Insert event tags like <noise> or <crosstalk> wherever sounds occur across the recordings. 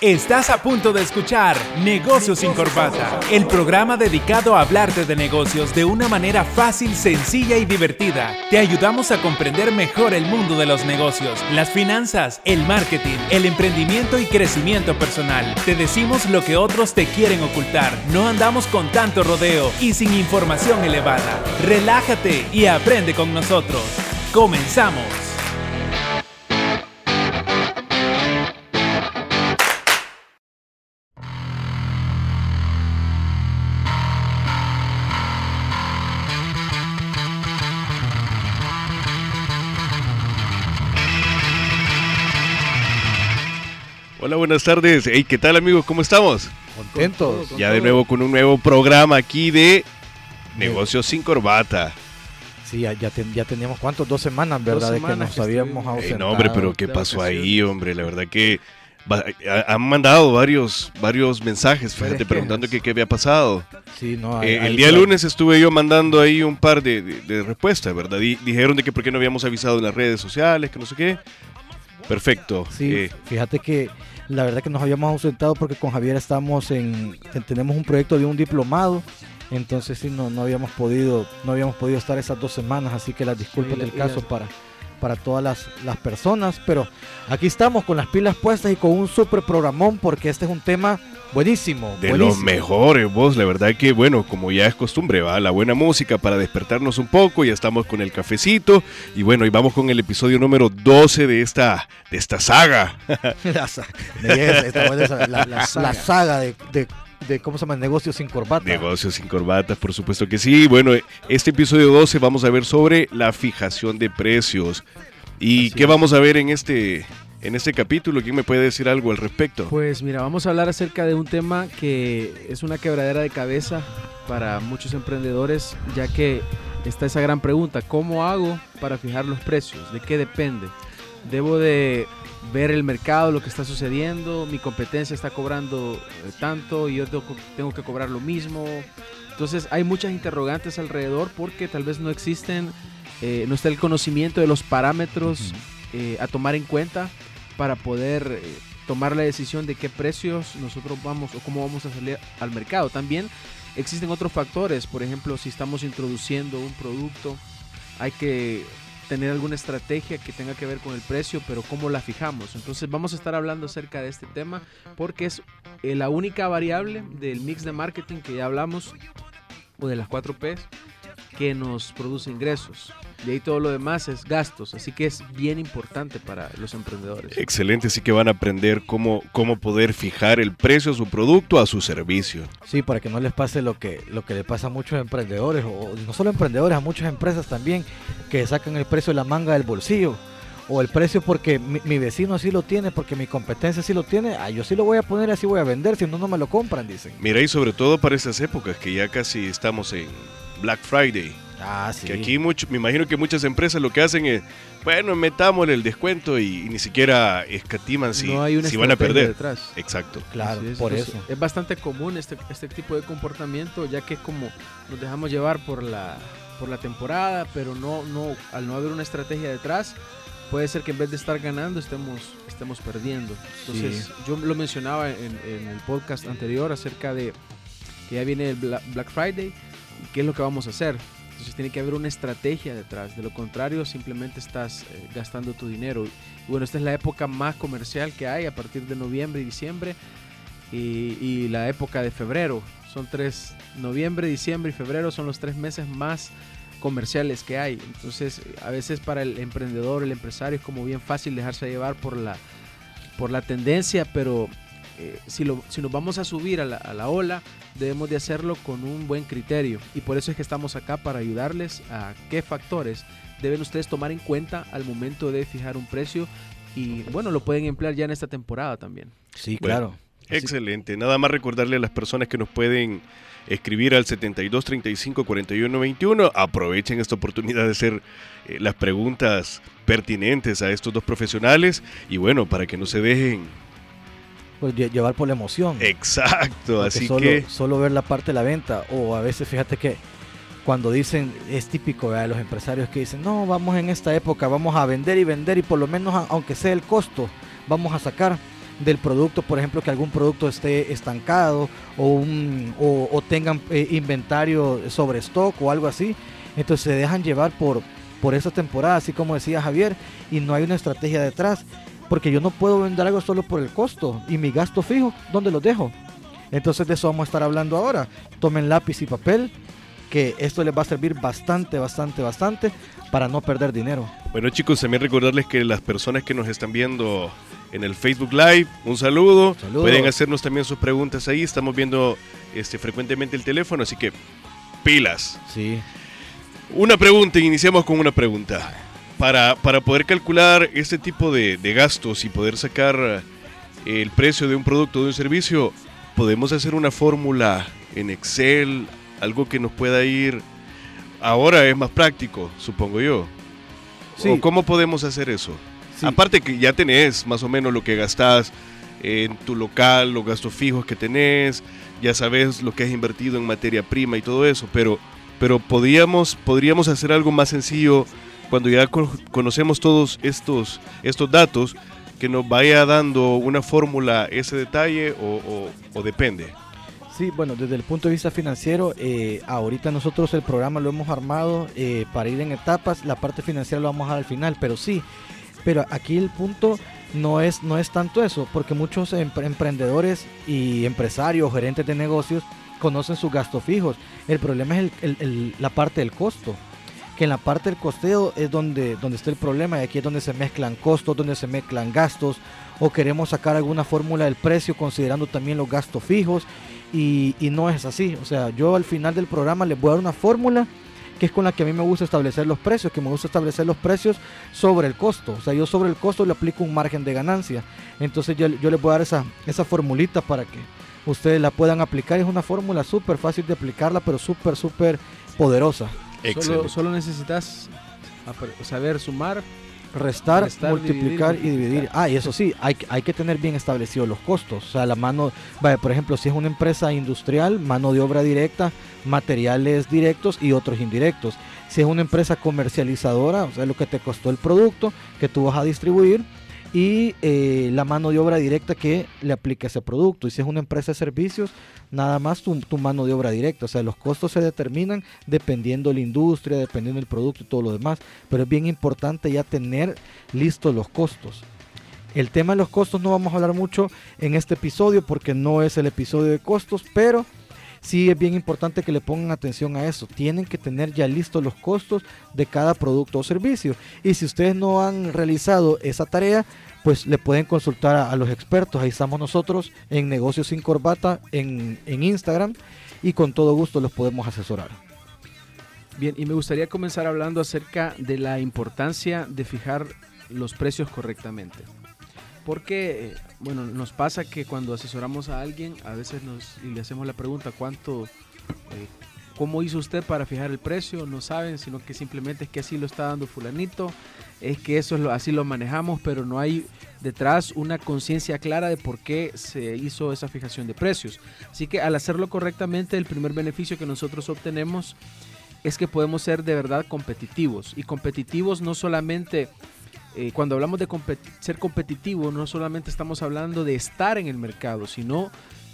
Estás a punto de escuchar Negocios sin Corbata, el programa dedicado a hablarte de negocios de una manera fácil, sencilla y divertida. Te ayudamos a comprender mejor el mundo de los negocios, las finanzas, el marketing, el emprendimiento y crecimiento personal. Te decimos lo que otros te quieren ocultar. No andamos con tanto rodeo y sin información elevada. Relájate y aprende con nosotros. Comenzamos. Hola, buenas tardes. Hey, ¿qué tal amigos? ¿Cómo estamos? Contentos. Ya de nuevo con un nuevo programa aquí de Negocios sin Corbata. Sí, ya, ya, ten- ya teníamos cuántos, dos semanas, ¿verdad? de que nos que habíamos. Ey, ausentado. no, hombre, pero ¿qué pasó ahí, hombre? La verdad que va- ha- han mandado varios, varios mensajes, fíjate, preguntando que qué había pasado. Sí, no, Eh, ahí el día lunes estuve yo mandando ahí un par de, de- de respuestas, ¿verdad? Di- dijeron de que por qué no habíamos avisado en las redes sociales, que no sé qué. Perfecto. Sí, Eh, fíjate que la verdad que nos habíamos ausentado porque con Javier estamos en, ten- tenemos un proyecto de un diplomado, entonces sí no, no habíamos podido, no habíamos podido estar esas dos semanas, así que las disculpas la- del y caso la- para, para todas las, las personas, pero aquí estamos con las pilas puestas y con un super programón porque este es un tema buenísimo. De buenísimo. los mejores, vos, la verdad que, bueno, como ya es costumbre, va la buena música para despertarnos un poco, ya estamos con el cafecito, y bueno, y vamos con el episodio número 12 de esta, de esta saga. <laughs> la, sa- me llega esa- está buena esa- la- la- la saga. saga de, de- de, ¿cómo se llama? Negocios sin corbata. Negocios sin corbatas, por supuesto que sí. Bueno, este episodio 12 vamos a ver sobre la fijación de precios. ¿Y Así qué es. vamos a ver en este, en este capítulo? ¿Quién me puede decir algo al respecto? Pues mira, vamos a hablar acerca de un tema que es una quebradera de cabeza para muchos emprendedores, ya que está esa gran pregunta, ¿cómo hago para fijar los precios? ¿De qué depende? Debo de ver el mercado, lo que está sucediendo, mi competencia está cobrando eh, tanto y yo tengo, tengo que cobrar lo mismo. Entonces hay muchas interrogantes alrededor porque tal vez no existen, eh, no está el conocimiento de los parámetros eh, a tomar en cuenta para poder eh, tomar la decisión de qué precios nosotros vamos o cómo vamos a salir al mercado. También existen otros factores, por ejemplo, si estamos introduciendo un producto, hay que tener alguna estrategia que tenga que ver con el precio, pero cómo la fijamos. Entonces vamos a estar hablando acerca de este tema porque es eh, la única variable del mix de marketing que ya hablamos o de las 4 Ps que nos produce ingresos. De ahí todo lo demás es gastos, así que es bien importante para los emprendedores. Excelente, sí que van a aprender cómo, cómo poder fijar el precio a su producto, a su servicio. Sí, para que no les pase lo que, lo que le pasa a muchos emprendedores, o no solo emprendedores, a muchas empresas también, que sacan el precio de la manga del bolsillo. O el precio porque mi, mi vecino sí lo tiene, porque mi competencia sí lo tiene. Ah, yo sí lo voy a poner, así voy a vender, si no, no me lo compran, dicen. Mira, y sobre todo para estas épocas que ya casi estamos en Black Friday. Ah, sí. Que aquí mucho, me imagino que muchas empresas lo que hacen es, bueno, metámosle el descuento y, y ni siquiera escatiman si, no hay una si van a perder. detrás. Exacto. Claro, es, por eso. Es bastante común este, este tipo de comportamiento, ya que como nos dejamos llevar por la, por la temporada, pero no, no, al no haber una estrategia detrás, puede ser que en vez de estar ganando estemos, estemos perdiendo. Entonces, yo lo mencionaba en, en el podcast anterior acerca de que ya viene el Bla- Black Friday qué es lo que vamos a hacer. Entonces tiene que haber una estrategia detrás. De lo contrario, simplemente estás eh, gastando tu dinero. Bueno, esta es la época más comercial que hay a partir de noviembre y diciembre. Y, y la época de febrero. Son tres, noviembre, diciembre y febrero son los tres meses más comerciales que hay. Entonces, a veces para el emprendedor, el empresario, es como bien fácil dejarse llevar por la, por la tendencia, pero eh, si, lo, si nos vamos a subir a la, a la ola, debemos de hacerlo con un buen criterio. Y por eso es que estamos acá para ayudarles a qué factores deben ustedes tomar en cuenta al momento de fijar un precio. Y bueno, lo pueden emplear ya en esta temporada también. Sí, Bueno, claro. Así- Excelente. Nada más recordarle a las personas que nos pueden escribir al 72 35 41 21. Aprovechen esta oportunidad de hacer eh, las preguntas pertinentes a estos dos profesionales y bueno, para que no se dejen. Pues lle- llevar por la emoción. Exacto, Porque así solo, que solo ver la parte de la venta. O a veces, fíjate que cuando dicen, es típico de los empresarios que dicen, no, vamos en esta época, vamos a vender y vender y por lo menos, a- aunque sea el costo, vamos a sacar. del producto, por ejemplo, que algún producto esté estancado o, un, o, tengan eh, inventario sobre stock o algo así. Entonces se dejan llevar por, por esa temporada, así como decía Javier, y no hay una estrategia detrás. Porque yo no puedo vender algo solo por el costo y mi gasto fijo, ¿dónde lo dejo? Entonces de eso vamos a estar hablando ahora. Tomen lápiz y papel, que esto les va a servir bastante, bastante, bastante para no perder dinero. Bueno chicos, también recordarles que las personas que nos están viendo en el Facebook Live, un saludo. Pueden hacernos también sus preguntas ahí. Estamos viendo este, frecuentemente el teléfono, así que pilas. Sí. Una pregunta, iniciamos con una pregunta. Para, para poder calcular este tipo de, de gastos y poder sacar el precio de un producto o de un servicio, podemos hacer una fórmula en Excel, algo que nos pueda ir. Ahora es más práctico, supongo yo. Sí. ¿Cómo podemos hacer eso? Aparte que ya tenés más o menos lo que gastás en tu local, los gastos fijos que tenés, ya sabes lo que has invertido en materia prima y todo eso, pero, pero podríamos, podríamos hacer algo más sencillo cuando ya conocemos todos estos, estos datos que nos vaya dando una fórmula ese detalle o, depende? Sí, bueno, desde el punto de vista financiero, eh, ahorita nosotros el programa lo hemos armado eh, para ir en etapas, la parte financiera lo vamos a dar al final, pero sí, pero aquí el punto no es, no es tanto eso, porque muchos emprendedores y empresarios, gerentes de negocios, conocen sus gastos fijos. El problema es la parte del costo que en la parte del costeo es donde, donde está el problema y aquí es donde se mezclan costos, donde se mezclan gastos o queremos sacar alguna fórmula del precio considerando también los gastos fijos y, no es así. O sea, yo al final del programa les voy a dar una fórmula que es con la que a mí me gusta establecer los precios, que me gusta establecer los precios sobre el costo. O sea, yo sobre el costo le aplico un margen de ganancia. Entonces yo, yo les voy a dar esa, esa formulita para que ustedes la puedan aplicar. Es una fórmula súper fácil de aplicarla, pero súper, súper poderosa. Solo, solo, necesitas saber sumar, restar, multiplicar y dividir. Ah, y eso sí, hay, hay que tener bien establecidos los costos. O sea, la mano, vaya, por ejemplo, si es una empresa industrial, mano de obra directa, materiales directos y otros indirectos. Si es una empresa comercializadora, o sea, lo que te costó el producto que tú vas a distribuir y eh, la mano de obra directa que le aplique ese producto. Y si es una empresa de servicios, nada más tu, mano de obra directa. O sea, los costos se determinan dependiendo de la industria, dependiendo del producto y todo lo demás. Pero es bien importante ya tener listos los costos. El tema de los costos no vamos a hablar mucho en este episodio porque no es el episodio de costos, pero sí es bien importante que le pongan atención a eso. Tienen que tener ya listos los costos de cada producto o servicio. Y si ustedes no han realizado esa tarea, pues le pueden consultar a, los expertos. Ahí estamos nosotros en Negocios sin Corbata en, en Instagram y con todo gusto los podemos asesorar. Bien, y me gustaría comenzar hablando acerca de la importancia de fijar los precios correctamente. Porque, bueno, nos pasa que cuando asesoramos a alguien, a veces nos y le hacemos la pregunta, ¿cuánto, eh, cómo hizo usted para fijar el precio? No saben, sino que simplemente es que así lo está dando fulanito, es que eso es lo, así lo manejamos, pero no hay detrás una conciencia clara de por qué se hizo esa fijación de precios. Así que al hacerlo correctamente, el primer beneficio que nosotros obtenemos es que podemos ser de verdad competitivos. Y competitivos no solamente eh, cuando hablamos de ser competitivo, no solamente estamos hablando de estar en el mercado, sino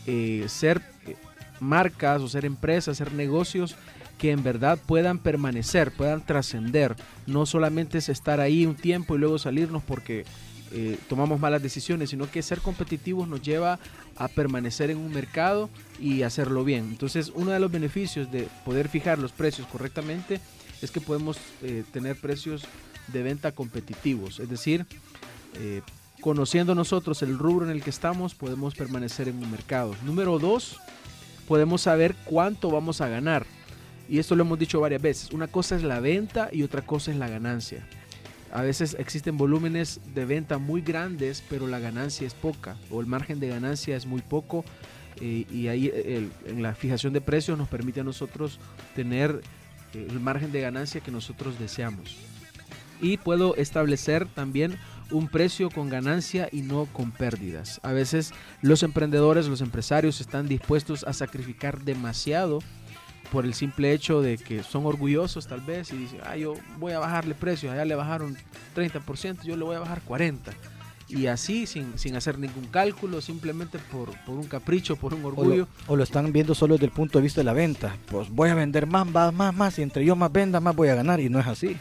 eh, ser eh, marcas o ser empresas, ser negocios que en verdad puedan permanecer, puedan trascender. No solamente es estar ahí un tiempo y luego salirnos porque tomamos malas decisiones, sino que ser competitivos nos lleva a permanecer en un mercado y hacerlo bien. Entonces, uno de los beneficios de poder fijar los precios correctamente es que podemos tener precios de venta competitivos. Es decir, eh, conociendo nosotros el rubro en el que estamos, podemos permanecer en un mercado. Número dos, podemos saber cuánto vamos a ganar. Y esto lo hemos dicho varias veces. Una cosa es la venta y otra cosa es la ganancia. A veces existen volúmenes de venta muy grandes, pero la ganancia es poca o el margen de ganancia es muy poco. Eh, y ahí en la fijación de precios nos permite a nosotros tener el margen de ganancia que nosotros deseamos y puedo establecer también un precio con ganancia y no con pérdidas. A veces los emprendedores, los empresarios están dispuestos a sacrificar demasiado por el simple hecho de que son orgullosos tal vez y dicen, ah, yo voy a bajarle precios, allá le bajaron 30%, yo le voy a bajar 40%. y así sin, sin hacer ningún cálculo, simplemente por, por un capricho, por un O orgullo. lo, o lo están viendo solo desde el punto de vista de la venta. Pues voy a vender más, más, más, más. Y entre yo más venda, más voy a ganar. Y no es así.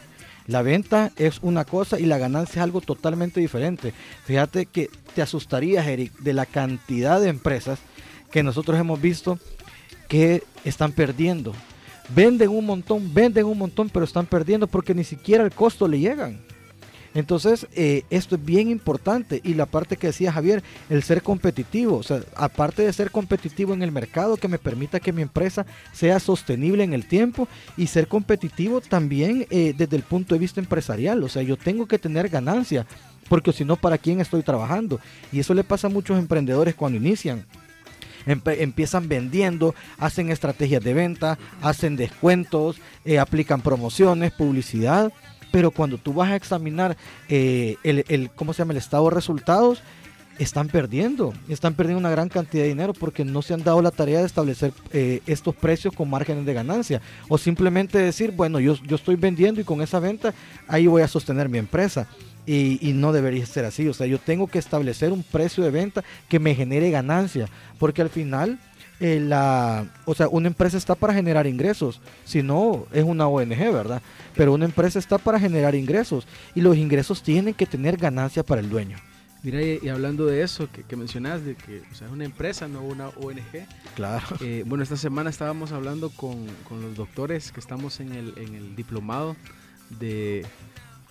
La venta es una cosa y la ganancia es algo totalmente diferente. Fíjate que te asustarías, Eric, de la cantidad de empresas que nosotros hemos visto que están perdiendo. Venden un montón, venden un montón, pero están perdiendo porque ni siquiera el costo le llegan. Entonces, eh, esto es bien importante. Y la parte que decía Javier, el ser competitivo. O sea, aparte de ser competitivo en el mercado, que me permita que mi empresa sea sostenible en el tiempo y ser competitivo también eh, desde el punto de vista empresarial. O sea, yo tengo que tener ganancia, porque si no, ¿para quién estoy trabajando? Y eso le pasa a muchos emprendedores cuando inician. Empiezan vendiendo, hacen estrategias de venta, hacen descuentos, eh, aplican promociones, publicidad, pero cuando tú vas a examinar eh, el, ¿cómo se llama? el estado de resultados, están perdiendo, están perdiendo una gran cantidad de dinero porque no se han dado la tarea de establecer eh, estos precios con márgenes de ganancia o simplemente decir, bueno, yo, yo estoy vendiendo y con esa venta ahí voy a sostener mi empresa. Y, y no debería ser así, o sea, yo tengo que establecer un precio de venta que me genere ganancia, porque al final eh, la, o sea, una empresa está para generar ingresos, si no es una ONG, ¿verdad? Pero una empresa está para generar ingresos y los ingresos tienen que tener ganancia para el dueño. Mira, y, y hablando de eso que, que mencionas, de que o sea, es una empresa, no una ONG. Claro. Eh, bueno, esta semana estábamos hablando con, con los doctores que estamos en el, en el diplomado de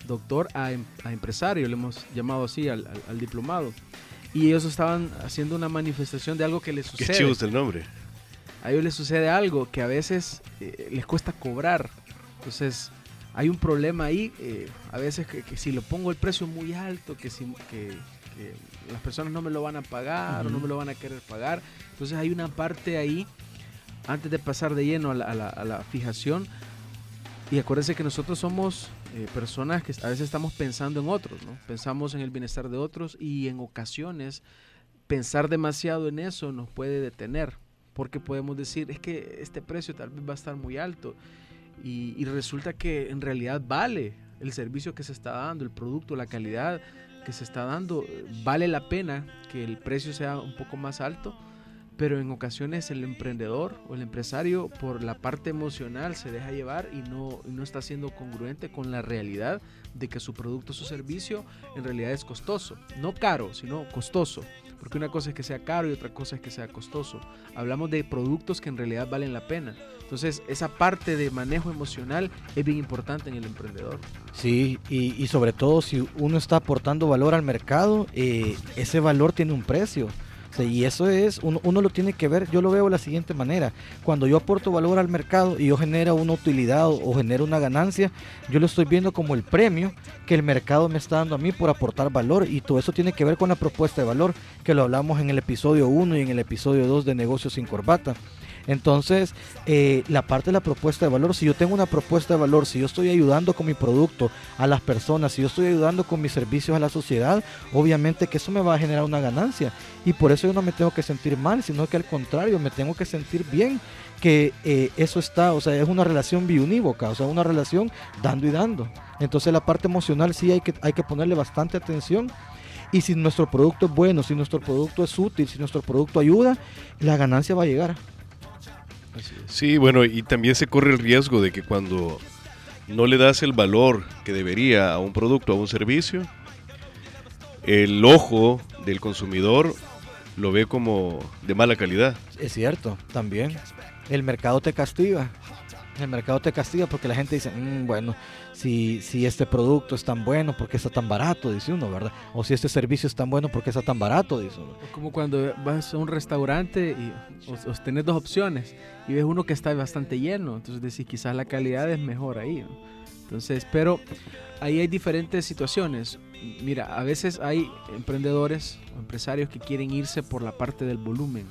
doctor a, em- a empresario, le hemos llamado así al, al- al diplomado. Y ellos estaban haciendo una manifestación de algo que les Qué sucede. chivo está el nombre. a ellos les sucede algo que a veces eh, les cuesta cobrar. Entonces, hay un problema ahí. eh, a veces que, que si lo pongo el precio muy alto, que, si, que, que las personas no me lo van a pagar o no me lo van a querer pagar. Entonces, hay una parte ahí, antes de pasar de lleno a la, a la- a la fijación. Y acuérdense que nosotros somos eh, personas que a veces estamos pensando en otros, ¿no? Pensamos en el bienestar de otros y en ocasiones pensar demasiado en eso nos puede detener, porque podemos decir, es que este precio tal vez va a estar muy alto y, y resulta que en realidad vale el servicio que se está dando, el producto, la calidad que se está dando, vale la pena que el precio sea un poco más alto, pero en ocasiones el emprendedor o el empresario por la parte emocional se deja llevar y no, no está siendo congruente con la realidad de que su producto o su servicio en realidad es costoso. No caro, sino costoso. Porque una cosa es que sea caro y otra cosa es que sea costoso. Hablamos de productos que en realidad valen la pena. Entonces, esa parte de manejo emocional es bien importante en el emprendedor. Sí, y, y sobre todo si uno está aportando valor al mercado, eh, ese valor tiene un precio. Y eso es, uno, uno lo tiene que ver, yo lo veo de la siguiente manera. Cuando yo aporto valor al mercado y yo genero una utilidad o, o genero una ganancia, yo lo estoy viendo como el premio que el mercado me está dando a mí por aportar valor. Y todo eso tiene que ver con la propuesta de valor, que lo hablamos en el episodio 1 y en el episodio 2 de Negocios sin Corbata. Entonces, eh, la parte de la propuesta de valor, si yo tengo una propuesta de valor, si yo estoy ayudando con mi producto a las personas, si yo estoy ayudando con mis servicios a la sociedad, obviamente que eso me va a generar una ganancia. Y por eso yo no me tengo que sentir mal, sino que al contrario, me tengo que sentir bien que eh, eso está, o sea, es una relación biunívoca, o sea, una relación dando y dando. Entonces la parte emocional sí hay que, hay que ponerle bastante atención. Y si nuestro producto es bueno, si nuestro producto es útil, si nuestro producto ayuda, la ganancia va a llegar. Sí, bueno, y también se corre el riesgo de que cuando no le das el valor que debería a un producto, a un servicio, el ojo del consumidor lo ve como de mala calidad. Es cierto, también. El mercado te castiga. El mercado te castiga porque la gente dice, "Mm, bueno, si, si este producto es tan bueno, ¿por qué está tan barato? Dice uno, ¿verdad? O si este servicio es tan bueno, ¿por qué está tan barato? Dice uno. Como cuando vas a un restaurante y o, o tenés dos opciones y ves uno que está bastante lleno, entonces decís quizás la calidad es mejor ahí. ¿no? Entonces, pero ahí hay diferentes situaciones. Mira, a veces hay emprendedores o empresarios que quieren irse por la parte del volumen.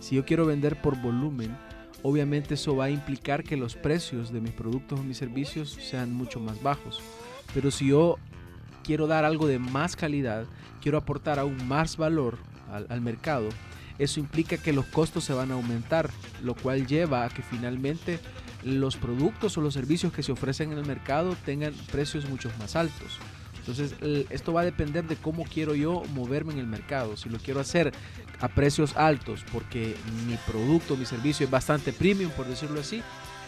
Si yo quiero vender por volumen, obviamente eso va a implicar que los precios de mis productos o mis servicios sean mucho más bajos. Pero si yo quiero dar algo de más calidad, quiero aportar aún más valor al, mercado, eso implica que los costos se van a aumentar, lo cual lleva a que finalmente los productos o los servicios que se ofrecen en el mercado tengan precios mucho más altos. Entonces, esto va a depender de cómo quiero yo moverme en el mercado. Si lo quiero hacer a precios altos porque mi producto, mi servicio es bastante premium, por decirlo así,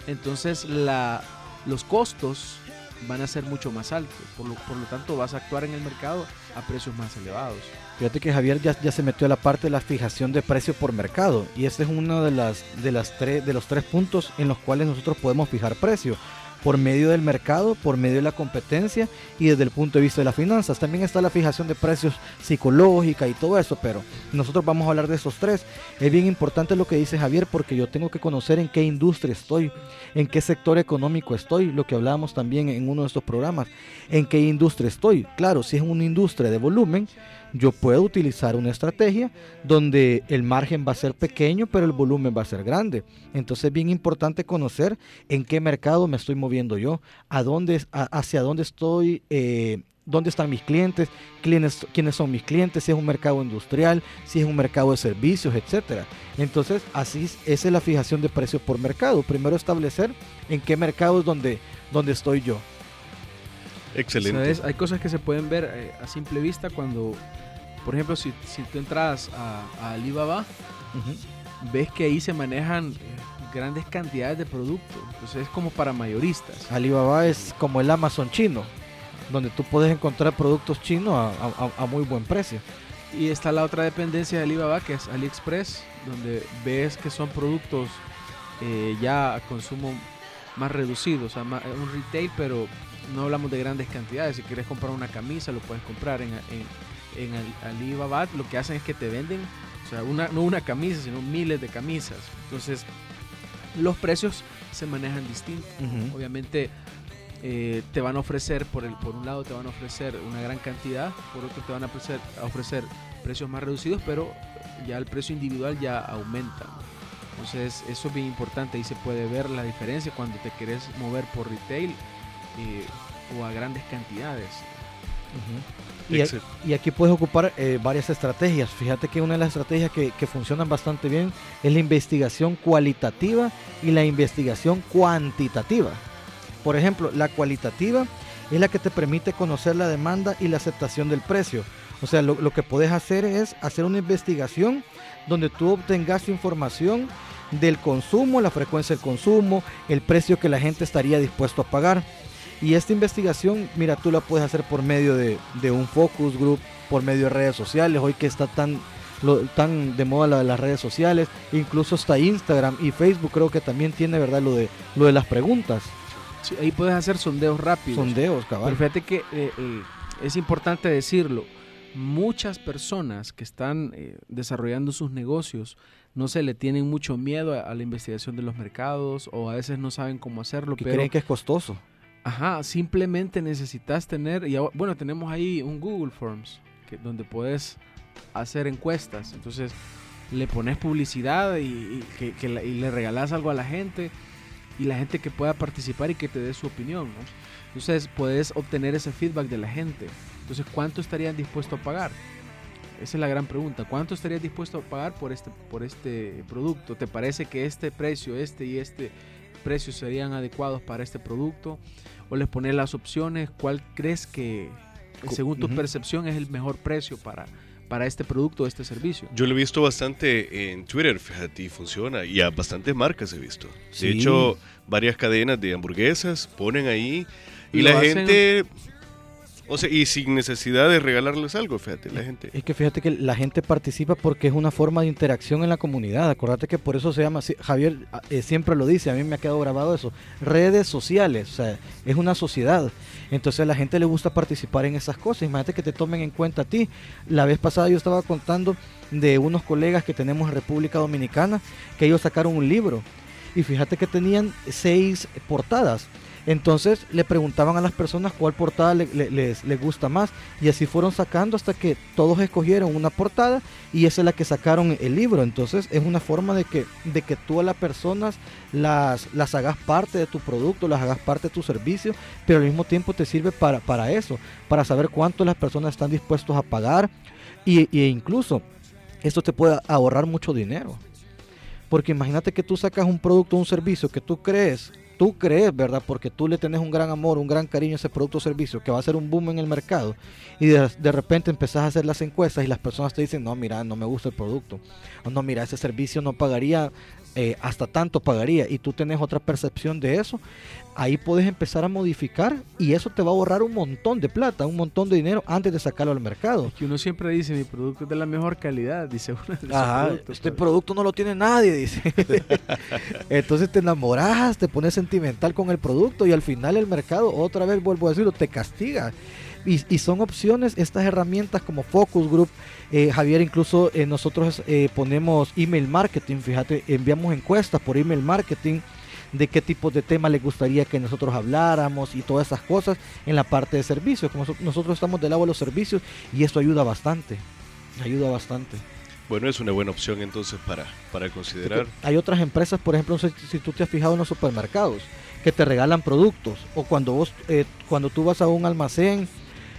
entonces la, los costos van a ser mucho más altos. Por lo, por lo tanto, vas a actuar en el mercado a precios más elevados. Fíjate que Javier ya, ya se metió a la parte de la fijación de precio por mercado y este es uno de, las, de, las tres, de los tres puntos en los cuales nosotros podemos fijar precio por medio del mercado, por medio de la competencia y desde el punto de vista de las finanzas. También está la fijación de precios psicológica y todo eso, pero nosotros vamos a hablar de esos tres. Es bien importante lo que dice Javier porque yo tengo que conocer en qué industria estoy, en qué sector económico estoy, lo que hablábamos también en uno de estos programas, en qué industria estoy. Claro, si es una industria de volumen, yo puedo utilizar una estrategia donde el margen va a ser pequeño, pero el volumen va a ser grande. Entonces es bien importante conocer en qué mercado me estoy moviendo yo, a dónde, hacia dónde estoy. Eh, dónde están mis clientes, quiénes, quiénes son mis clientes, si es un mercado industrial, si es un mercado de servicios, etcétera. Entonces, así es, esa es la fijación de precios por mercado. Primero establecer en qué mercado es donde, donde estoy yo. Excelente. Hay cosas que se pueden ver eh, a simple vista cuando, por ejemplo, si, si tú entras a, Alibaba, ves que ahí se manejan eh, grandes cantidades de productos. Entonces es como para mayoristas. Alibaba es como el Amazon chino, donde tú puedes encontrar productos chinos a, muy buen precio. Y está la otra dependencia de Alibaba, que es AliExpress, donde ves que son productos eh, ya a consumo más reducido, o sea, un retail, pero no hablamos de grandes cantidades. Si quieres comprar una camisa, lo puedes comprar en, en, Alibaba. Lo que hacen es que te venden, o sea, una, no una camisa, sino miles de camisas. Entonces, los precios se manejan distintos. Obviamente, eh, te van a ofrecer, por, el, por un lado, te van a ofrecer una gran cantidad, por otro, te van a ofrecer, a ofrecer precios más reducidos, pero ya el precio individual ya aumenta. Entonces, eso es bien importante. Ahí se puede ver la diferencia cuando te quieres mover por retail o a grandes cantidades. Y, aquí puedes ocupar eh, varias estrategias. Fíjate que una de las estrategias que, que, funcionan bastante bien es la investigación cualitativa y la investigación cuantitativa. Por ejemplo, la cualitativa es la que te permite conocer la demanda y la aceptación del precio. O sea, lo, lo que puedes hacer es hacer una investigación donde tú obtengas información del consumo, la frecuencia del consumo, el precio que la gente estaría dispuesto a pagar. Y esta investigación, mira, tú la puedes hacer por medio de, un focus group, por medio de redes sociales, hoy que está tan, tan de moda la de las redes sociales, incluso está Instagram y Facebook creo que también tiene, ¿verdad? Lo de, lo de las preguntas. ahí puedes hacer sondeos rápidos. Sondeos, cabal. Pero fíjate que eh, eh, es importante decirlo, muchas personas que están eh, desarrollando sus negocios no se le tienen mucho miedo a, la investigación de los mercados o a veces no saben cómo hacerlo. Que creen que es costoso. Ajá, simplemente necesitas tener, y bueno, tenemos ahí un Google Forms, que, donde puedes hacer encuestas. Entonces, le pones publicidad y, que, le regalas algo a la gente y la gente que pueda participar y que te dé su opinión. ¿no? Entonces, puedes obtener ese feedback de la gente. Entonces, ¿cuánto estarían dispuestos a pagar? Esa es la gran pregunta. ¿Cuánto estarías dispuesto a pagar por este, por este producto? ¿Te parece que este precio, este y este precio serían adecuados para este producto? o les pones las opciones, cuál crees que, según tu percepción, es el mejor precio para, para este producto o este servicio. Yo lo he visto bastante en Twitter, fíjate, y funciona. Y a bastantes marcas he visto. De hecho, varias cadenas de hamburguesas ponen ahí y, la gente o sea, y sin necesidad de regalarles algo, fíjate, la gente. Es que fíjate que la gente participa porque es una forma de interacción en la comunidad. Acordate que por eso se llama, Javier ah, eh, siempre lo dice, a mí me ha quedado grabado eso, redes sociales, o sea, es una sociedad. Entonces a la gente le gusta participar en esas cosas. Imagínate que te tomen en cuenta a ti. La vez pasada yo estaba contando de unos colegas que tenemos en República Dominicana que ellos sacaron un libro. Y fíjate que tenían seis portadas. Entonces le preguntaban a las personas cuál portada les, gusta más y así fueron sacando hasta que todos escogieron una portada y esa es la que sacaron el libro. Entonces es una forma de que, de que tú a las personas las, las hagas parte de tu producto, las hagas parte de tu servicio, pero al mismo tiempo te sirve para, para eso, para saber cuánto las personas están dispuestos a pagar y incluso esto te puede ahorrar mucho dinero. Porque imagínate que tú sacas un producto o un servicio que tú crees tú crees, ¿verdad? Porque tú le tenés un gran amor, un gran cariño a ese producto o servicio que va a ser un boom en el mercado y de, de, repente empezás a hacer las encuestas y las personas te dicen, no, mira, no me gusta el producto, no, mira, ese servicio no pagaría, eh, hasta tanto pagaría y tú tenés otra percepción de eso, ahí puedes empezar a modificar y eso te va a ahorrar un montón de plata, un montón de dinero antes de sacarlo al mercado. que uno siempre dice, mi producto es de la mejor calidad, <laughs> dice uno. Ajá, este producto no lo tiene nadie, dice. <laughs> Entonces te enamoras, te pones sentimental con el producto y al final el mercado, otra vez vuelvo a decirlo, te castiga. Y, son opciones estas herramientas como Focus Group. Eh, Javier, incluso eh, nosotros eh, ponemos email marketing, fíjate, enviamos encuestas por email marketing de qué tipo de tema le gustaría que nosotros habláramos y todas esas cosas en la parte de servicios. Como nosotros estamos del lado de los servicios y esto ayuda bastante, ayuda bastante. Bueno, es una buena opción entonces para, para considerar. Hay otras empresas, por ejemplo, si tú te has fijado en los supermercados, que te regalan productos o cuando vos, cuando tú vas a un almacén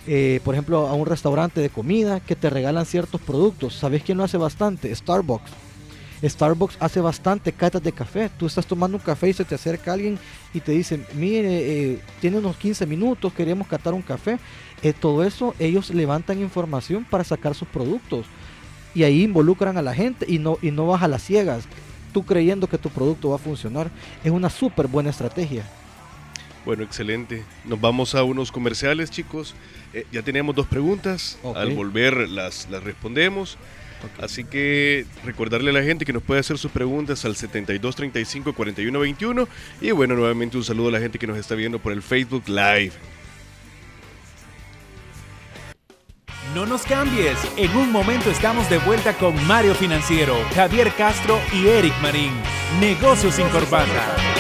eh, por ejemplo, a un restaurante de comida que te regalan ciertos productos. ¿Sabes quién lo hace bastante? Starbucks. Starbucks hace bastante catas de café. Tú estás tomando un café y se te acerca alguien y te dice, mire, eh, tiene unos 15 minutos, queremos catar un café. Eh, todo eso ellos levantan información para sacar sus productos. Y ahí involucran a la gente y no, y no vas a las ciegas. Tú creyendo que tu producto va a funcionar. Es una súper buena estrategia. Bueno, excelente. Nos vamos a unos comerciales, chicos. Eh, ya teníamos dos preguntas. Al volver las, las respondemos. Así que recordarle a la gente que nos puede hacer sus preguntas al 72 35 41 21. Y bueno, nuevamente un saludo a la gente que nos está viendo por el Facebook Live. No nos cambies, en un momento estamos de vuelta con Mario Financiero, Javier Castro y Eric Marín. Negocios sin corbata.